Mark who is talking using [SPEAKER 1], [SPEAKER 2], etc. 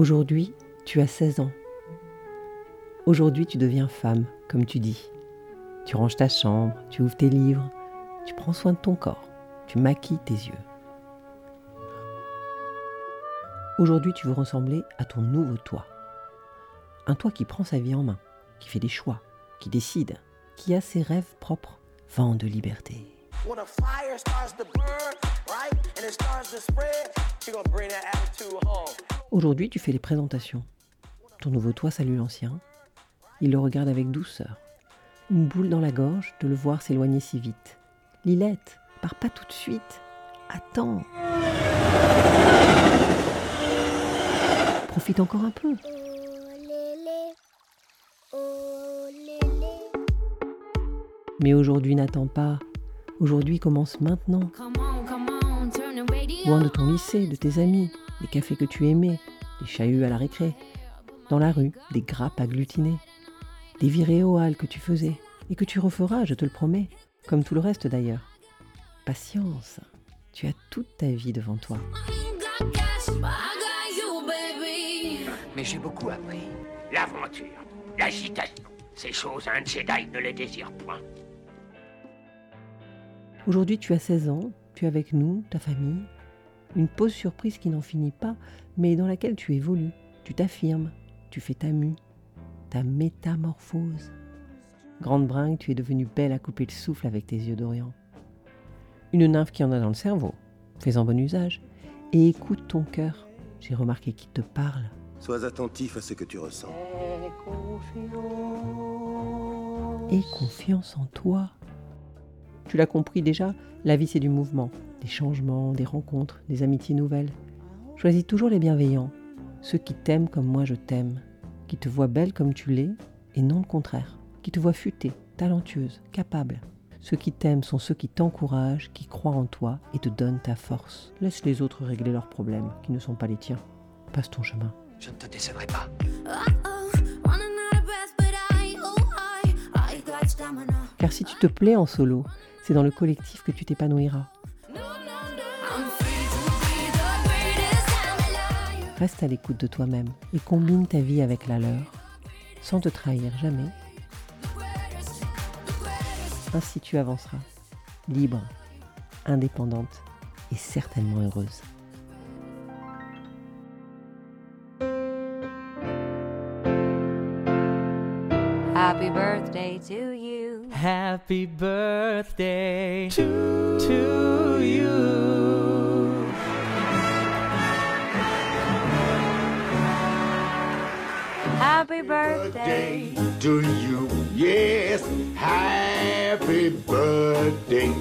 [SPEAKER 1] Aujourd'hui, tu as 16 ans. Aujourd'hui, tu deviens femme, comme tu dis. Tu ranges ta chambre, tu ouvres tes livres, tu prends soin de ton corps, tu maquilles tes yeux. Aujourd'hui, tu veux ressembler à ton nouveau toi. Un toi qui prend sa vie en main, qui fait des choix, qui décide, qui a ses rêves propres, vent de liberté. Aujourd'hui, tu fais les présentations. Ton nouveau toi salue l'ancien. Il le regarde avec douceur. Une boule dans la gorge de le voir s'éloigner si vite. Lilette, pars pas tout de suite. Attends. Profite encore un peu. Mais aujourd'hui n'attends pas. Aujourd'hui commence maintenant. Loin de ton lycée, de tes amis, des cafés que tu aimais, des chahuts à la récré. Dans la rue, des grappes agglutinées. Des virées au hall que tu faisais et que tu referas, je te le promets, comme tout le reste d'ailleurs. Patience, tu as toute ta vie devant toi.
[SPEAKER 2] Mais j'ai beaucoup appris. L'aventure, l'agitation, ces choses un Jedi ne les désire point.
[SPEAKER 1] Aujourd'hui, tu as 16 ans, tu es avec nous, ta famille. Une pause surprise qui n'en finit pas, mais dans laquelle tu évolues, tu t'affirmes, tu fais ta mue, ta métamorphose. Grande bringue, tu es devenue belle à couper le souffle avec tes yeux d'Orient. Une nymphe qui en a dans le cerveau, fais-en bon usage, et écoute ton cœur. J'ai remarqué qu'il te parle.
[SPEAKER 3] Sois attentif à ce que tu ressens.
[SPEAKER 1] Et confiance en toi. Tu l'as compris déjà, la vie c'est du mouvement, des changements, des rencontres, des amitiés nouvelles. Choisis toujours les bienveillants, ceux qui t'aiment comme moi je t'aime, qui te voient belle comme tu l'es, et non le contraire, qui te voient futée, talentueuse, capable. Ceux qui t'aiment sont ceux qui t'encouragent, qui croient en toi et te donnent ta force. Laisse les autres régler leurs problèmes, qui ne sont pas les tiens. Passe ton chemin.
[SPEAKER 2] Je ne te décevrai pas.
[SPEAKER 1] Car si tu te plais en solo, c'est dans le collectif que tu t'épanouiras. Reste à l'écoute de toi-même et combine ta vie avec la leur, sans te trahir jamais. Ainsi tu avanceras, libre, indépendante et certainement heureuse.
[SPEAKER 4] Happy birthday to you.
[SPEAKER 5] Happy birthday to, to
[SPEAKER 4] Happy birthday.
[SPEAKER 3] to you. Yes, happy birthday.